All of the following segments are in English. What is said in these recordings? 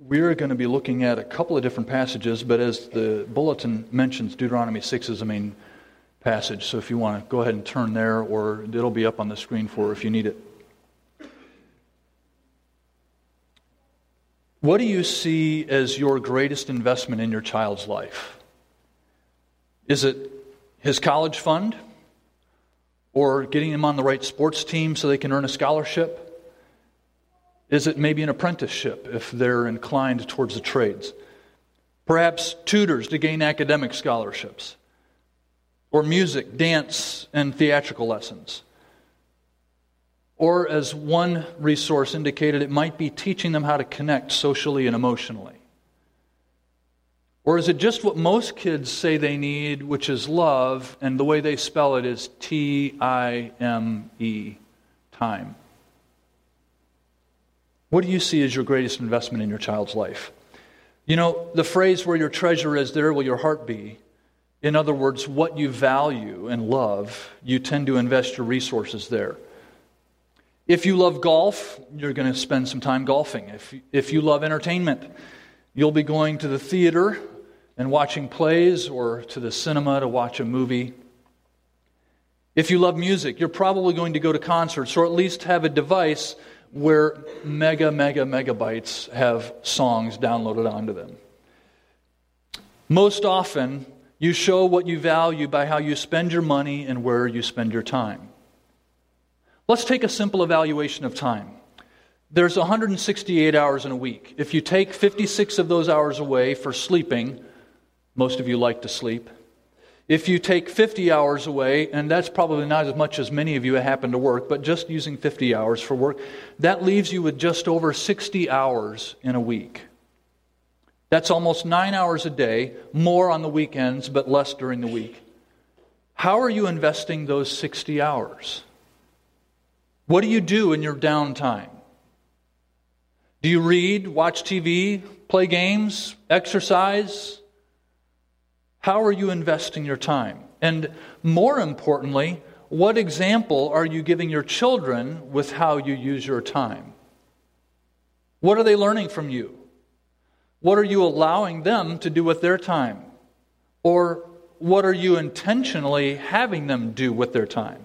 we're going to be looking at a couple of different passages, but as the bulletin mentions, Deuteronomy 6 is the main passage. So if you want to go ahead and turn there, or it'll be up on the screen for if you need it. What do you see as your greatest investment in your child's life? Is it his college fund? Or getting him on the right sports team so they can earn a scholarship? Is it maybe an apprenticeship if they're inclined towards the trades? Perhaps tutors to gain academic scholarships? Or music, dance, and theatrical lessons? Or, as one resource indicated, it might be teaching them how to connect socially and emotionally. Or is it just what most kids say they need, which is love, and the way they spell it is T I M E, time? What do you see as your greatest investment in your child's life? You know, the phrase where your treasure is, there will your heart be. In other words, what you value and love, you tend to invest your resources there. If you love golf, you're going to spend some time golfing. If, if you love entertainment, you'll be going to the theater and watching plays or to the cinema to watch a movie. If you love music, you're probably going to go to concerts or at least have a device where mega, mega, megabytes have songs downloaded onto them. Most often, you show what you value by how you spend your money and where you spend your time. Let's take a simple evaluation of time. There's 168 hours in a week. If you take 56 of those hours away for sleeping, most of you like to sleep. If you take 50 hours away, and that's probably not as much as many of you happen to work, but just using 50 hours for work, that leaves you with just over 60 hours in a week. That's almost nine hours a day, more on the weekends, but less during the week. How are you investing those 60 hours? What do you do in your downtime? Do you read, watch TV, play games, exercise? How are you investing your time? And more importantly, what example are you giving your children with how you use your time? What are they learning from you? What are you allowing them to do with their time? Or what are you intentionally having them do with their time?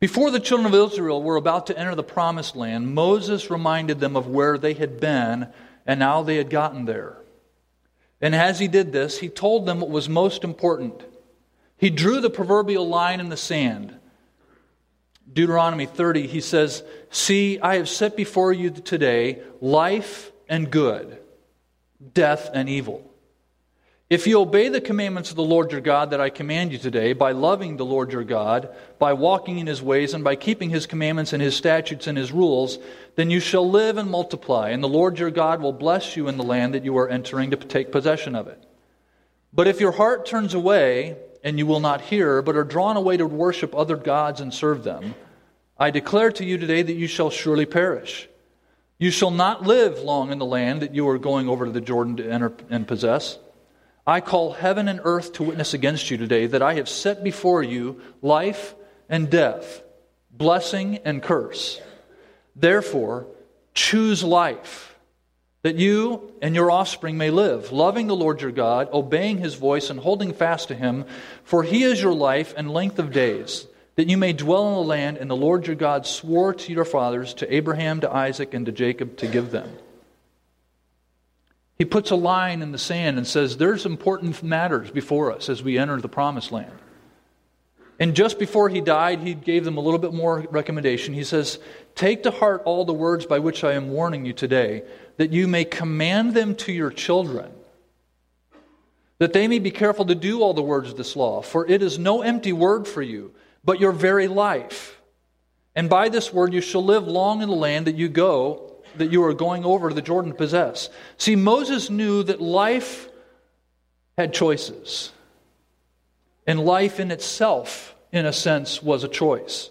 Before the children of Israel were about to enter the promised land, Moses reminded them of where they had been and how they had gotten there. And as he did this, he told them what was most important. He drew the proverbial line in the sand. Deuteronomy 30, he says, See, I have set before you today life and good, death and evil. If you obey the commandments of the Lord your God that I command you today, by loving the Lord your God, by walking in his ways, and by keeping his commandments and his statutes and his rules, then you shall live and multiply, and the Lord your God will bless you in the land that you are entering to take possession of it. But if your heart turns away, and you will not hear, but are drawn away to worship other gods and serve them, I declare to you today that you shall surely perish. You shall not live long in the land that you are going over to the Jordan to enter and possess. I call heaven and earth to witness against you today that I have set before you life and death, blessing and curse. Therefore, choose life, that you and your offspring may live, loving the Lord your God, obeying his voice, and holding fast to him, for he is your life and length of days, that you may dwell in the land and the Lord your God swore to your fathers, to Abraham, to Isaac, and to Jacob, to give them. He puts a line in the sand and says, There's important matters before us as we enter the promised land. And just before he died, he gave them a little bit more recommendation. He says, Take to heart all the words by which I am warning you today, that you may command them to your children, that they may be careful to do all the words of this law. For it is no empty word for you, but your very life. And by this word you shall live long in the land that you go that you are going over to the Jordan to possess. See, Moses knew that life had choices. And life in itself, in a sense, was a choice.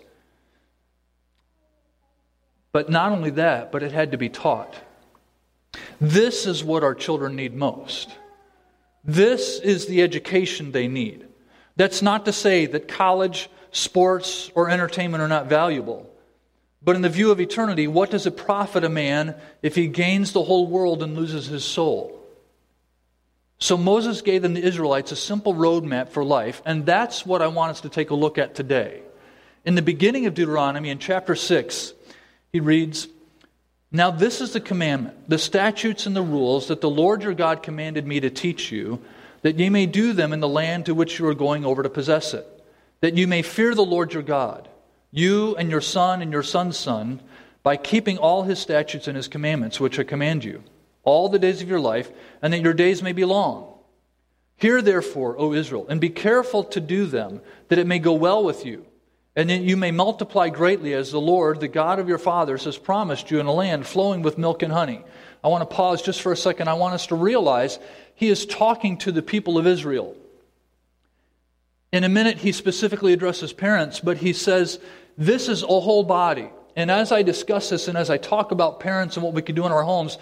But not only that, but it had to be taught. This is what our children need most. This is the education they need. That's not to say that college, sports, or entertainment are not valuable. But in the view of eternity, what does it profit a man if he gains the whole world and loses his soul? So Moses gave them, the Israelites, a simple roadmap for life, and that's what I want us to take a look at today. In the beginning of Deuteronomy, in chapter 6, he reads, Now this is the commandment, the statutes and the rules that the Lord your God commanded me to teach you, that ye may do them in the land to which you are going over to possess it, that you may fear the Lord your God, you and your son and your son's son, by keeping all his statutes and his commandments, which I command you all the days of your life, and that your days may be long. Hear therefore, O Israel, and be careful to do them, that it may go well with you, and that you may multiply greatly as the Lord, the God of your fathers, has promised you in a land flowing with milk and honey. I want to pause just for a second. I want us to realize he is talking to the people of Israel. In a minute, he specifically addresses parents, but he says, This is a whole body. And as I discuss this and as I talk about parents and what we can do in our homes,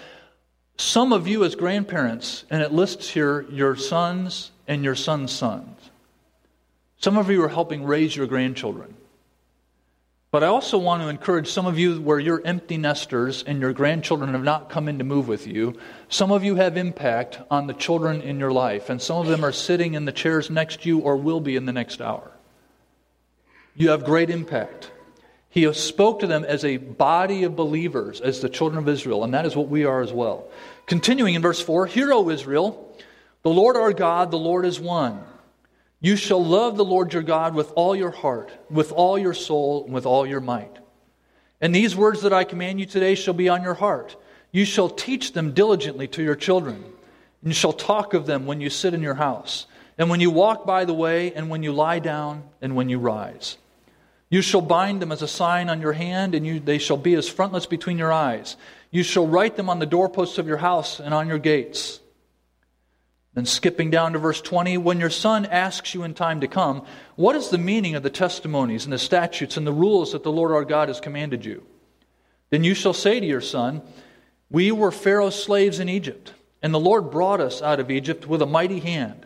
some of you, as grandparents, and it lists here your sons and your sons' sons. Some of you are helping raise your grandchildren. But I also want to encourage some of you where you're empty nesters and your grandchildren have not come in to move with you. Some of you have impact on the children in your life, and some of them are sitting in the chairs next to you or will be in the next hour. You have great impact. He spoke to them as a body of believers, as the children of Israel, and that is what we are as well. Continuing in verse 4 Hear, O Israel, the Lord our God, the Lord is one. You shall love the Lord your God with all your heart, with all your soul, and with all your might. And these words that I command you today shall be on your heart. You shall teach them diligently to your children, and you shall talk of them when you sit in your house, and when you walk by the way, and when you lie down, and when you rise. You shall bind them as a sign on your hand, and you, they shall be as frontlets between your eyes. You shall write them on the doorposts of your house and on your gates. Then, skipping down to verse 20, when your son asks you in time to come, What is the meaning of the testimonies and the statutes and the rules that the Lord our God has commanded you? Then you shall say to your son, We were Pharaoh's slaves in Egypt, and the Lord brought us out of Egypt with a mighty hand.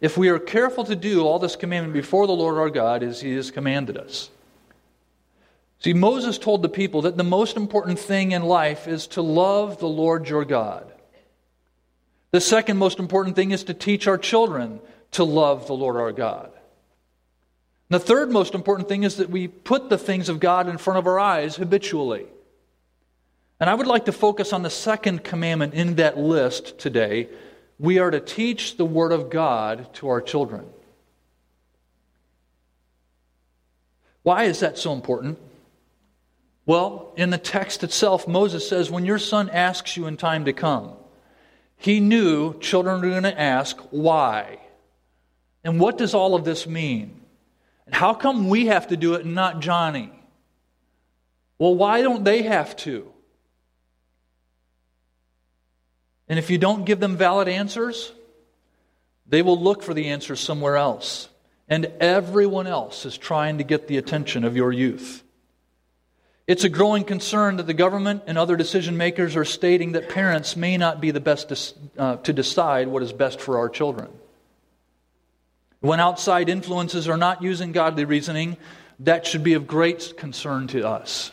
if we are careful to do all this commandment before the Lord our God as he has commanded us. See, Moses told the people that the most important thing in life is to love the Lord your God. The second most important thing is to teach our children to love the Lord our God. The third most important thing is that we put the things of God in front of our eyes habitually. And I would like to focus on the second commandment in that list today, we are to teach the Word of God to our children. Why is that so important? Well, in the text itself, Moses says, When your son asks you in time to come, he knew children were going to ask, Why? And what does all of this mean? And how come we have to do it and not Johnny? Well, why don't they have to? And if you don't give them valid answers, they will look for the answers somewhere else. And everyone else is trying to get the attention of your youth. It's a growing concern that the government and other decision makers are stating that parents may not be the best to, uh, to decide what is best for our children. When outside influences are not using godly reasoning, that should be of great concern to us.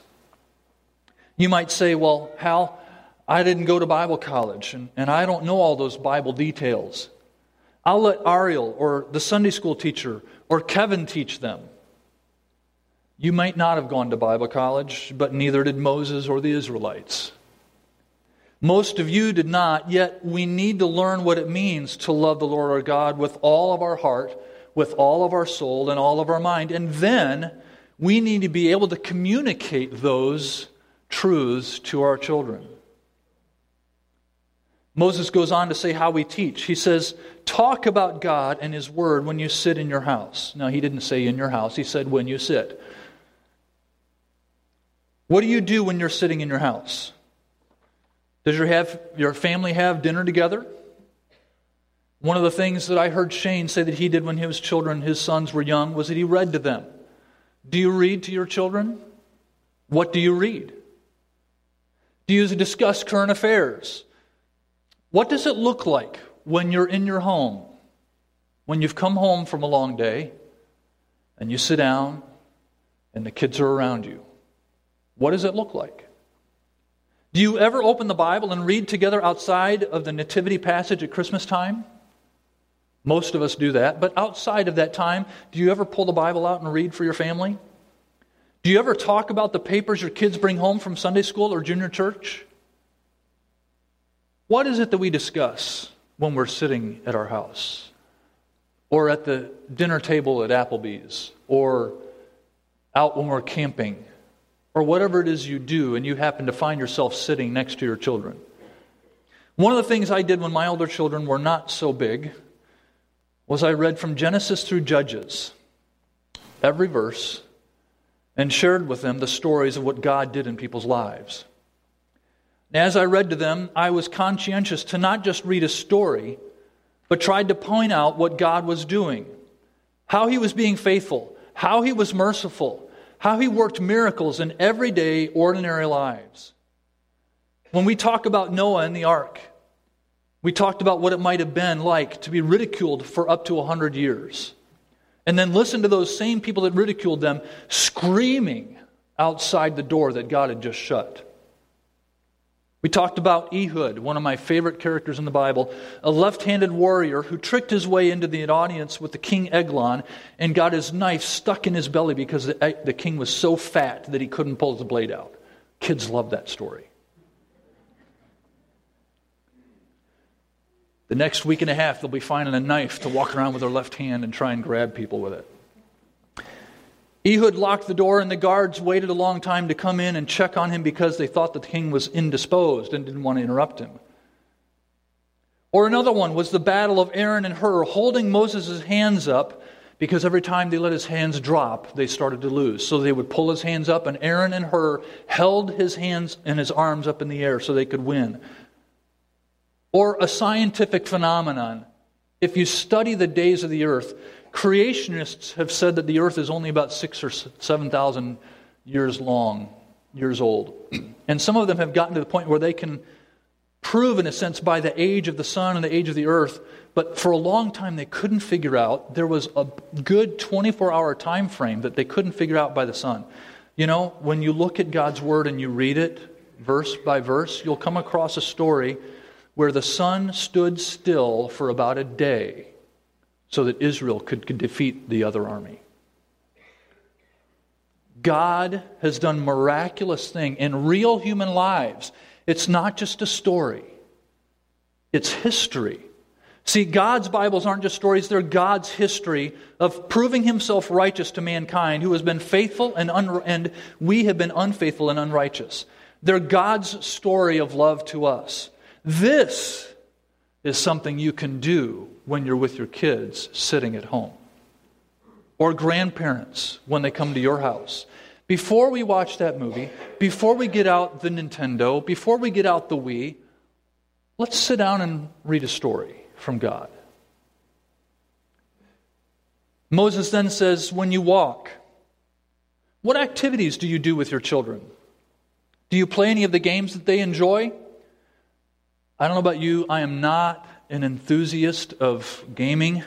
You might say, well, Hal, I didn't go to Bible college, and, and I don't know all those Bible details. I'll let Ariel or the Sunday school teacher or Kevin teach them. You might not have gone to Bible college, but neither did Moses or the Israelites. Most of you did not, yet we need to learn what it means to love the Lord our God with all of our heart, with all of our soul, and all of our mind. And then we need to be able to communicate those truths to our children. Moses goes on to say how we teach. He says, Talk about God and His Word when you sit in your house. Now, he didn't say in your house, he said when you sit. What do you do when you're sitting in your house? Does your, have, your family have dinner together? One of the things that I heard Shane say that he did when his children, his sons were young, was that he read to them. Do you read to your children? What do you read? Do you discuss current affairs? What does it look like when you're in your home, when you've come home from a long day, and you sit down and the kids are around you? What does it look like? Do you ever open the Bible and read together outside of the Nativity passage at Christmas time? Most of us do that. But outside of that time, do you ever pull the Bible out and read for your family? Do you ever talk about the papers your kids bring home from Sunday school or junior church? What is it that we discuss when we're sitting at our house? Or at the dinner table at Applebee's? Or out when we're camping? Or whatever it is you do and you happen to find yourself sitting next to your children? One of the things I did when my older children were not so big was I read from Genesis through Judges, every verse, and shared with them the stories of what God did in people's lives. As I read to them, I was conscientious to not just read a story, but tried to point out what God was doing, how He was being faithful, how He was merciful, how He worked miracles in everyday, ordinary lives. When we talk about Noah and the ark, we talked about what it might have been like to be ridiculed for up to 100 years. And then listen to those same people that ridiculed them screaming outside the door that God had just shut. We talked about Ehud, one of my favorite characters in the Bible, a left handed warrior who tricked his way into the audience with the king Eglon and got his knife stuck in his belly because the, the king was so fat that he couldn't pull the blade out. Kids love that story. The next week and a half, they'll be finding a knife to walk around with their left hand and try and grab people with it. Ehud locked the door, and the guards waited a long time to come in and check on him because they thought that the king was indisposed and didn't want to interrupt him. Or another one was the battle of Aaron and Hur, holding Moses' hands up because every time they let his hands drop, they started to lose. So they would pull his hands up, and Aaron and Hur held his hands and his arms up in the air so they could win or a scientific phenomenon. If you study the days of the earth, creationists have said that the earth is only about six or 7,000 years long, years old. And some of them have gotten to the point where they can prove, in a sense, by the age of the sun and the age of the earth. But for a long time, they couldn't figure out. There was a good 24 hour time frame that they couldn't figure out by the sun. You know, when you look at God's word and you read it verse by verse, you'll come across a story where the sun stood still for about a day so that Israel could, could defeat the other army. God has done miraculous thing in real human lives. It's not just a story. It's history. See, God's Bibles aren't just stories, they're God's history of proving himself righteous to mankind who has been faithful and, un- and we have been unfaithful and unrighteous. They're God's story of love to us. This is something you can do when you're with your kids sitting at home. Or grandparents when they come to your house. Before we watch that movie, before we get out the Nintendo, before we get out the Wii, let's sit down and read a story from God. Moses then says, When you walk, what activities do you do with your children? Do you play any of the games that they enjoy? I don't know about you, I am not an enthusiast of gaming,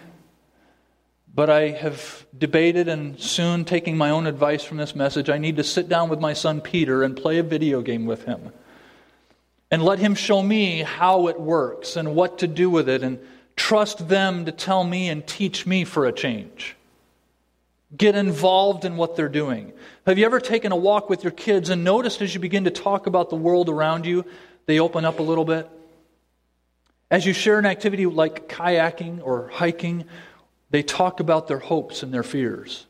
but I have debated and soon taking my own advice from this message. I need to sit down with my son Peter and play a video game with him and let him show me how it works and what to do with it and trust them to tell me and teach me for a change. Get involved in what they're doing. Have you ever taken a walk with your kids and noticed as you begin to talk about the world around you, they open up a little bit? As you share an activity like kayaking or hiking, they talk about their hopes and their fears.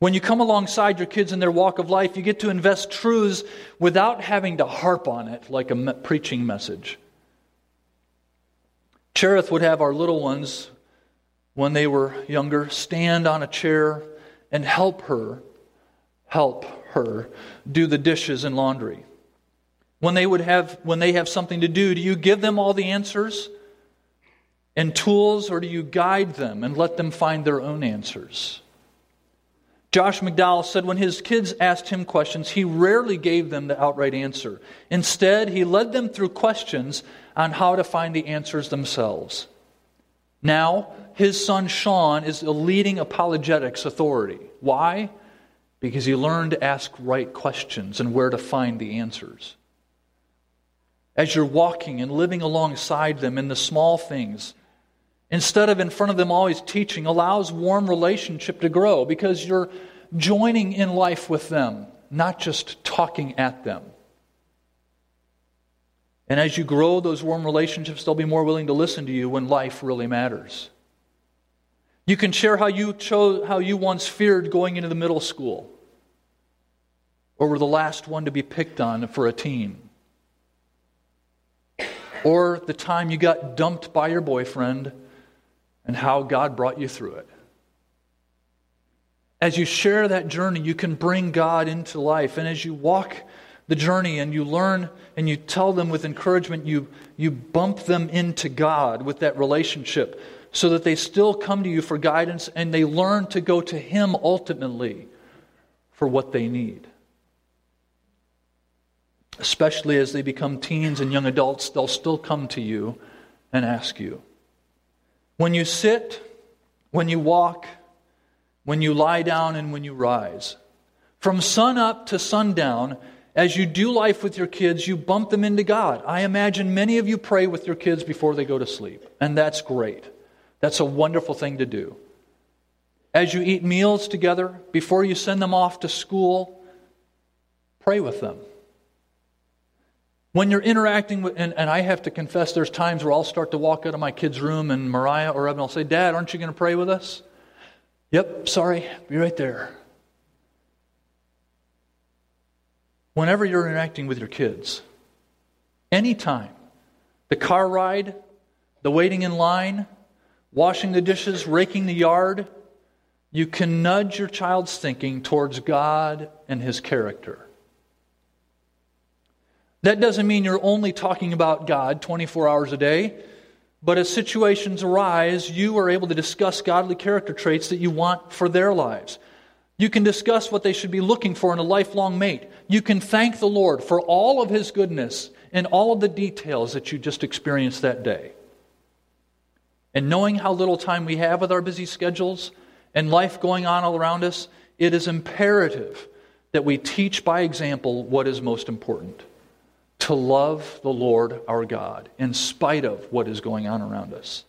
When you come alongside your kids in their walk of life, you get to invest truths without having to harp on it like a preaching message. Cherith would have our little ones, when they were younger, stand on a chair and help her, help her do the dishes and laundry. When they would have when they have something to do, do you give them all the answers and tools or do you guide them and let them find their own answers? Josh McDowell said when his kids asked him questions, he rarely gave them the outright answer. Instead, he led them through questions on how to find the answers themselves. Now, his son Sean is a leading apologetics authority. Why? Because he learned to ask right questions and where to find the answers. As you're walking and living alongside them in the small things, instead of in front of them always teaching, allows warm relationship to grow because you're joining in life with them, not just talking at them. And as you grow those warm relationships, they'll be more willing to listen to you when life really matters. You can share how you chose how you once feared going into the middle school or were the last one to be picked on for a teen. Or the time you got dumped by your boyfriend and how God brought you through it. As you share that journey, you can bring God into life. And as you walk the journey and you learn and you tell them with encouragement, you, you bump them into God with that relationship so that they still come to you for guidance and they learn to go to Him ultimately for what they need. Especially as they become teens and young adults, they'll still come to you and ask you. When you sit, when you walk, when you lie down, and when you rise, from sun up to sundown, as you do life with your kids, you bump them into God. I imagine many of you pray with your kids before they go to sleep, and that's great. That's a wonderful thing to do. As you eat meals together, before you send them off to school, pray with them. When you're interacting with, and, and, I have to confess, there's times where I'll start to walk out of my kid's room, and Mariah or Evan will say, Dad, aren't you going to pray with us? Yep, sorry, be right there. whenever you're interacting with your kids, anytime, the car ride, the waiting in line, washing the dishes, raking the yard, you can nudge your child's thinking towards God and His character. That doesn't mean you're only talking about God 24 hours a day, but as situations arise, you are able to discuss godly character traits that you want for their lives. You can discuss what they should be looking for in a lifelong mate. You can thank the Lord for all of His goodness and all of the details that you just experienced that day. And knowing how little time we have with our busy schedules and life going on all around us, it is imperative that we teach by example what is most important to love the Lord our God in spite of what is going on around us.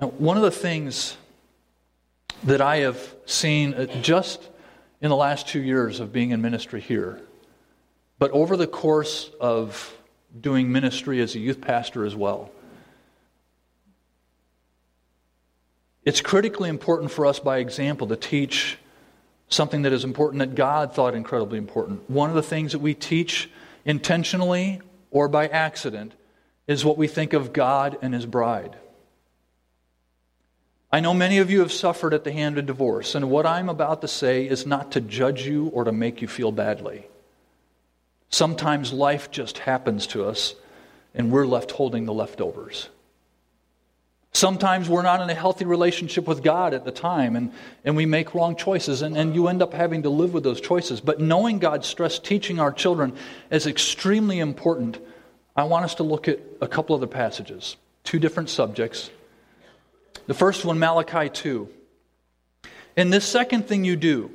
Now, one of the things that I have seen uh, just in the last two years of being in ministry here, but over the course of doing ministry as a youth pastor as well. It's critically important for us by example to teach something that is important that God thought incredibly important. One of the things that we teach intentionally or by accident is what we think of God and His bride. I know many of you have suffered at the hand of divorce, and what I'm about to say is not to judge you or to make you feel badly. Sometimes life just happens to us, and we're left holding the leftovers. Sometimes we're not in a healthy relationship with God at the time, and, and we make wrong choices, and, and you end up having to live with those choices. But knowing God's stress, teaching our children is extremely important. I want us to look at a couple other passages, two different subjects the first one, Malachi 2. And this second thing you do,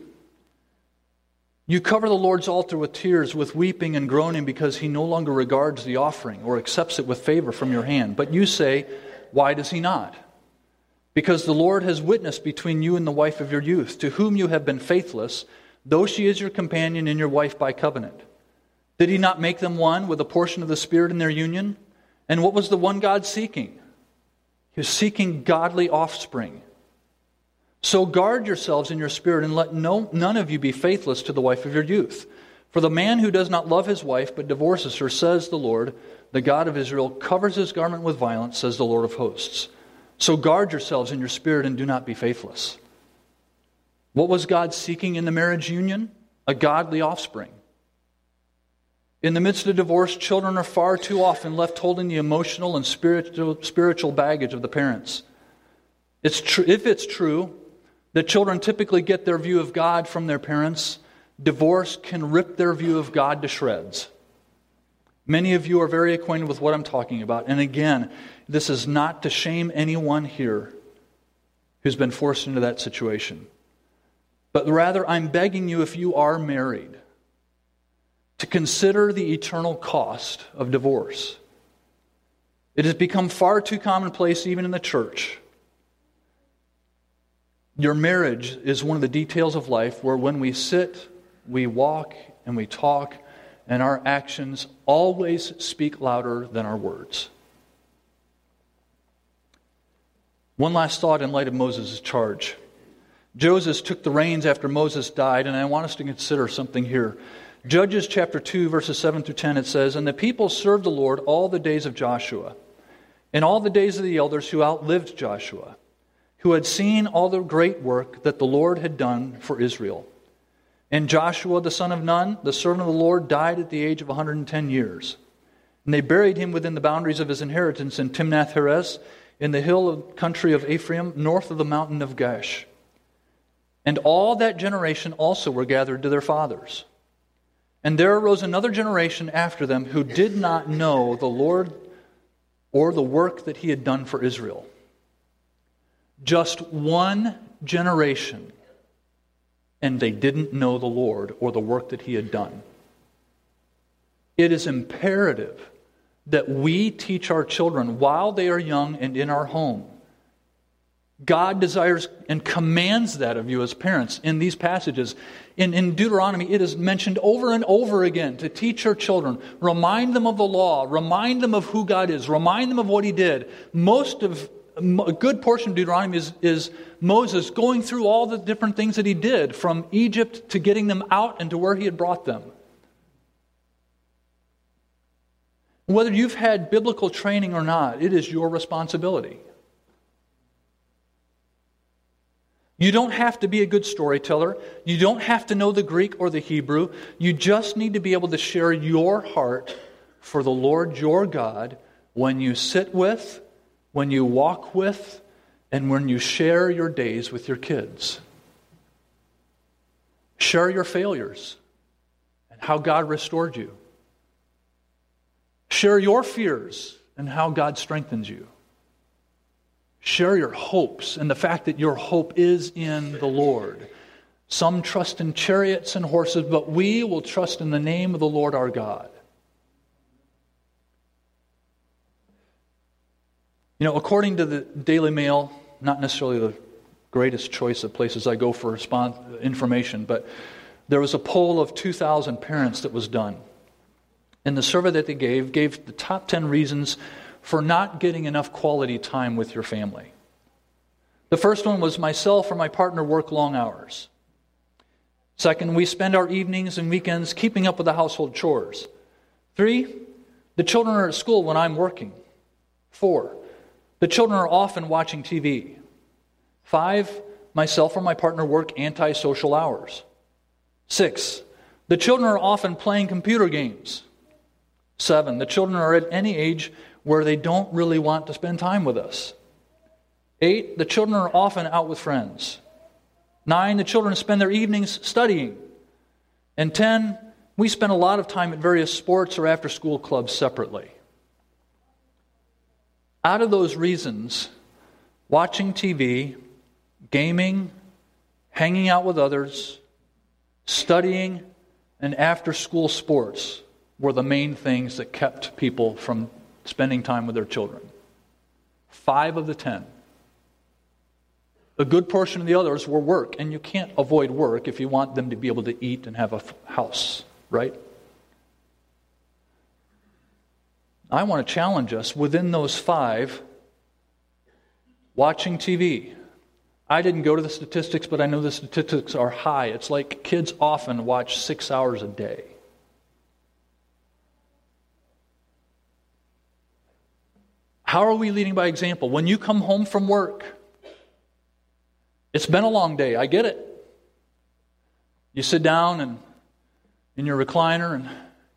you cover the Lord's altar with tears, with weeping and groaning, because he no longer regards the offering or accepts it with favor from your hand. But you say, Why does he not? Because the Lord has witnessed between you and the wife of your youth, to whom you have been faithless, though she is your companion and your wife by covenant. Did he not make them one with a portion of the Spirit in their union? And what was the one God seeking? He was seeking godly offspring. So guard yourselves in your spirit and let no, none of you be faithless to the wife of your youth. For the man who does not love his wife but divorces her, says the Lord, the God of Israel, covers his garment with violence, says the Lord of hosts. So guard yourselves in your spirit and do not be faithless. What was God seeking in the marriage union? a godly offspring. In the midst of divorce, children are far too often left holding the emotional and spiritual, spiritual baggage of the parents. It's tr- if it's true that children typically get their view of God from their parents, divorce can rip their view of God to shreds. Many of you are very acquainted with what I'm talking about. And again, this is not to shame anyone here who's been forced into that situation. But rather, I'm begging you, if you are married, to consider the eternal cost of divorce. It has become far too commonplace, even in the church. Your marriage is one of the details of life where when we sit, we walk, and we talk, and our actions always speak louder than our words. One last thought in light of Moses' charge. Joseph took the reins after Moses died, and I want us to consider something here. Judges chapter 2, verses 7 through 10, it says, And the people served the Lord all the days of Joshua, and all the days of the elders who outlived Joshua, who had seen all the great work that the Lord had done for Israel. And Joshua the son of Nun, the servant of the Lord, died at the age of 110 years. And they buried him within the boundaries of his inheritance in Timnath Heres, in the hill country of Ephraim, north of the mountain of Gaash. And all that generation also were gathered to their fathers. And there arose another generation after them who did not know the Lord or the work that he had done for Israel. Just one generation, and they didn't know the Lord or the work that he had done. It is imperative that we teach our children while they are young and in our home God desires and commands that of you as parents in these passages. In, in Deuteronomy, it is mentioned over and over again to teach your children, remind them of the law, remind them of who God is, remind them of what He did. Most of a good portion of Deuteronomy is, is Moses going through all the different things that he did from Egypt to getting them out and to where he had brought them. Whether you've had biblical training or not, it is your responsibility. You don't have to be a good storyteller. You don't have to know the Greek or the Hebrew. You just need to be able to share your heart for the Lord your God when you sit with, when you walk with, and when you share your days with your kids. Share your failures and how God restored you. Share your fears and how God strengthens you. Share your hopes and the fact that your hope is in the Lord. Some trust in chariots and horses, but we will trust in the name of the Lord our God. You know, according to the Daily Mail, not necessarily the greatest choice of places I go for information, but there was a poll of 2,000 parents that was done. And the survey that they gave gave the top 10 reasons for not getting enough quality time with your family. The first one was myself or my partner work long hours. Second, we spend our evenings and weekends keeping up with the household chores. Three, the children are at school when I'm working. Four, the children are often watching TV. Five, myself or my partner work antisocial hours. Six, the children are often playing computer games. Seven, the children are at any age where they don't really want to spend time with us. Eight, the children are often out with friends. Nine, the children spend their evenings studying. And ten, we spend a lot of time at various sports or after school clubs separately. Out of those reasons, watching TV, gaming, hanging out with others, studying, and after school sports were the main things that kept people from spending time with their children. Five of the ten. A good portion of the others were work, and you can't avoid work if you want them to be able to eat and have a house, right? I want to challenge us within those five watching TV. I didn't go to the statistics, but I know the statistics are high. It's like kids often watch six hours a day. How are we leading by example? When you come home from work, it's been a long day, I get it. You sit down and in your recliner and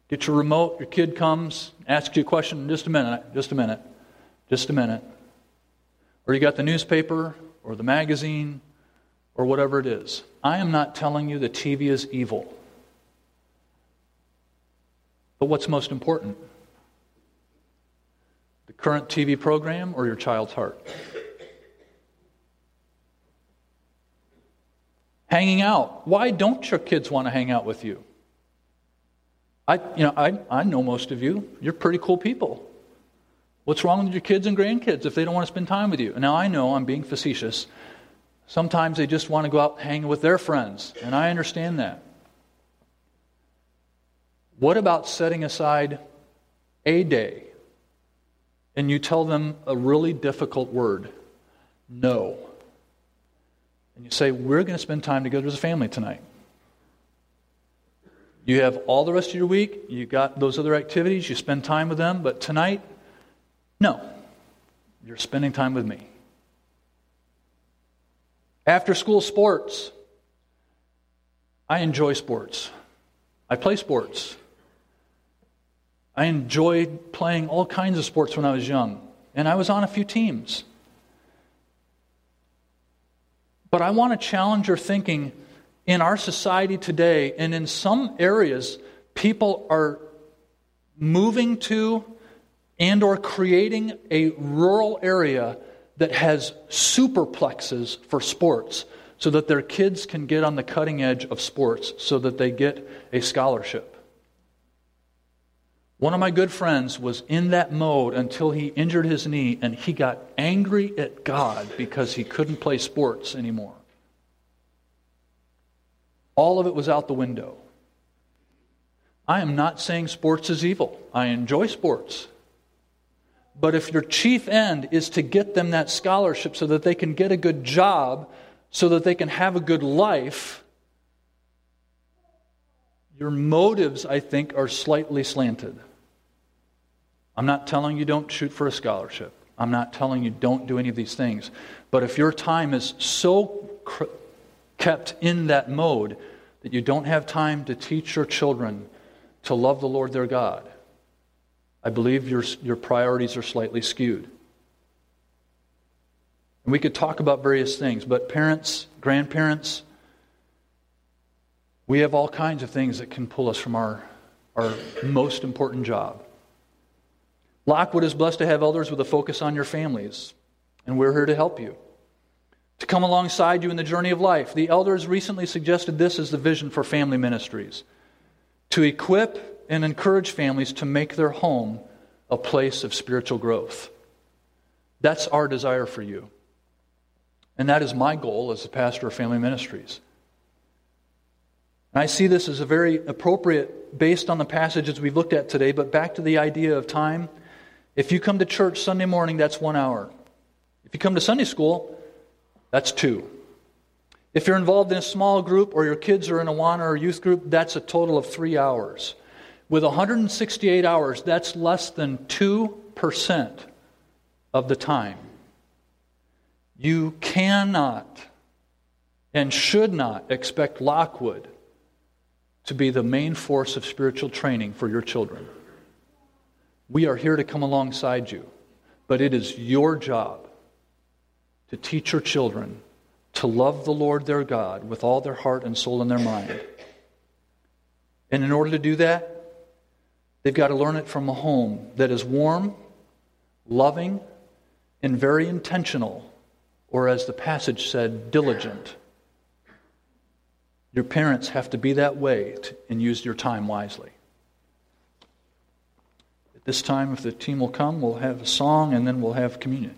get your remote. Your kid comes, asks you a question in just a minute, just a minute, just a minute. Or you got the newspaper or the magazine or whatever it is. I am not telling you the TV is evil. But what's most important? The current TV program or your child's heart? Hanging out. Why don't your kids want to hang out with you? I, you know, I, I know most of you. You're pretty cool people. What's wrong with your kids and grandkids if they don't want to spend time with you? Now, I know I'm being facetious. Sometimes they just want to go out and hang with their friends, and I understand that. What about setting aside a day and you tell them a really difficult word? No. And you say, We're going to spend time together as a family tonight. You have all the rest of your week, you got those other activities, you spend time with them, but tonight, no. You're spending time with me. After school sports. I enjoy sports. I play sports. I enjoyed playing all kinds of sports when I was young, and I was on a few teams. But I want to challenge your thinking in our society today, and in some areas, people are moving to and or creating a rural area that has superplexes for sports so that their kids can get on the cutting edge of sports so that they get a scholarship. One of my good friends was in that mode until he injured his knee and he got angry at God because he couldn't play sports anymore. All of it was out the window. I am not saying sports is evil. I enjoy sports. But if your chief end is to get them that scholarship so that they can get a good job, so that they can have a good life, your motives, I think, are slightly slanted. I'm not telling you don't shoot for a scholarship. I'm not telling you don't do any of these things. But if your time is so kept in that mode that you don't have time to teach your children to love the Lord their God, I believe your, your priorities are slightly skewed. And we could talk about various things, but parents, grandparents, we have all kinds of things that can pull us from our, our most important job. Lockwood is blessed to have elders with a focus on your families, and we're here to help you. To come alongside you in the journey of life. The elders recently suggested this as the vision for family ministries to equip and encourage families to make their home a place of spiritual growth. That's our desire for you. And that is my goal as a pastor of family ministries. And I see this as a very appropriate, based on the passages we've looked at today, but back to the idea of time. If you come to church Sunday morning, that's one hour. If you come to Sunday school, that's two. If you're involved in a small group or your kids are in a Awana or youth group, that's a total of three hours. With 168 hours, that's less than 2% of the time. You cannot and should not expect Lockwood to be the main force of spiritual training for your children. We are here to come alongside you, but it is your job to teach your children to love the Lord their God with all their heart and soul and their mind. And in order to do that, They've got to learn it from a home that is warm, loving, and very intentional, or as the passage said, diligent. Your parents have to be that way to, and use your time wisely. At this time, if the team will come, we'll have a song and then we'll have communion.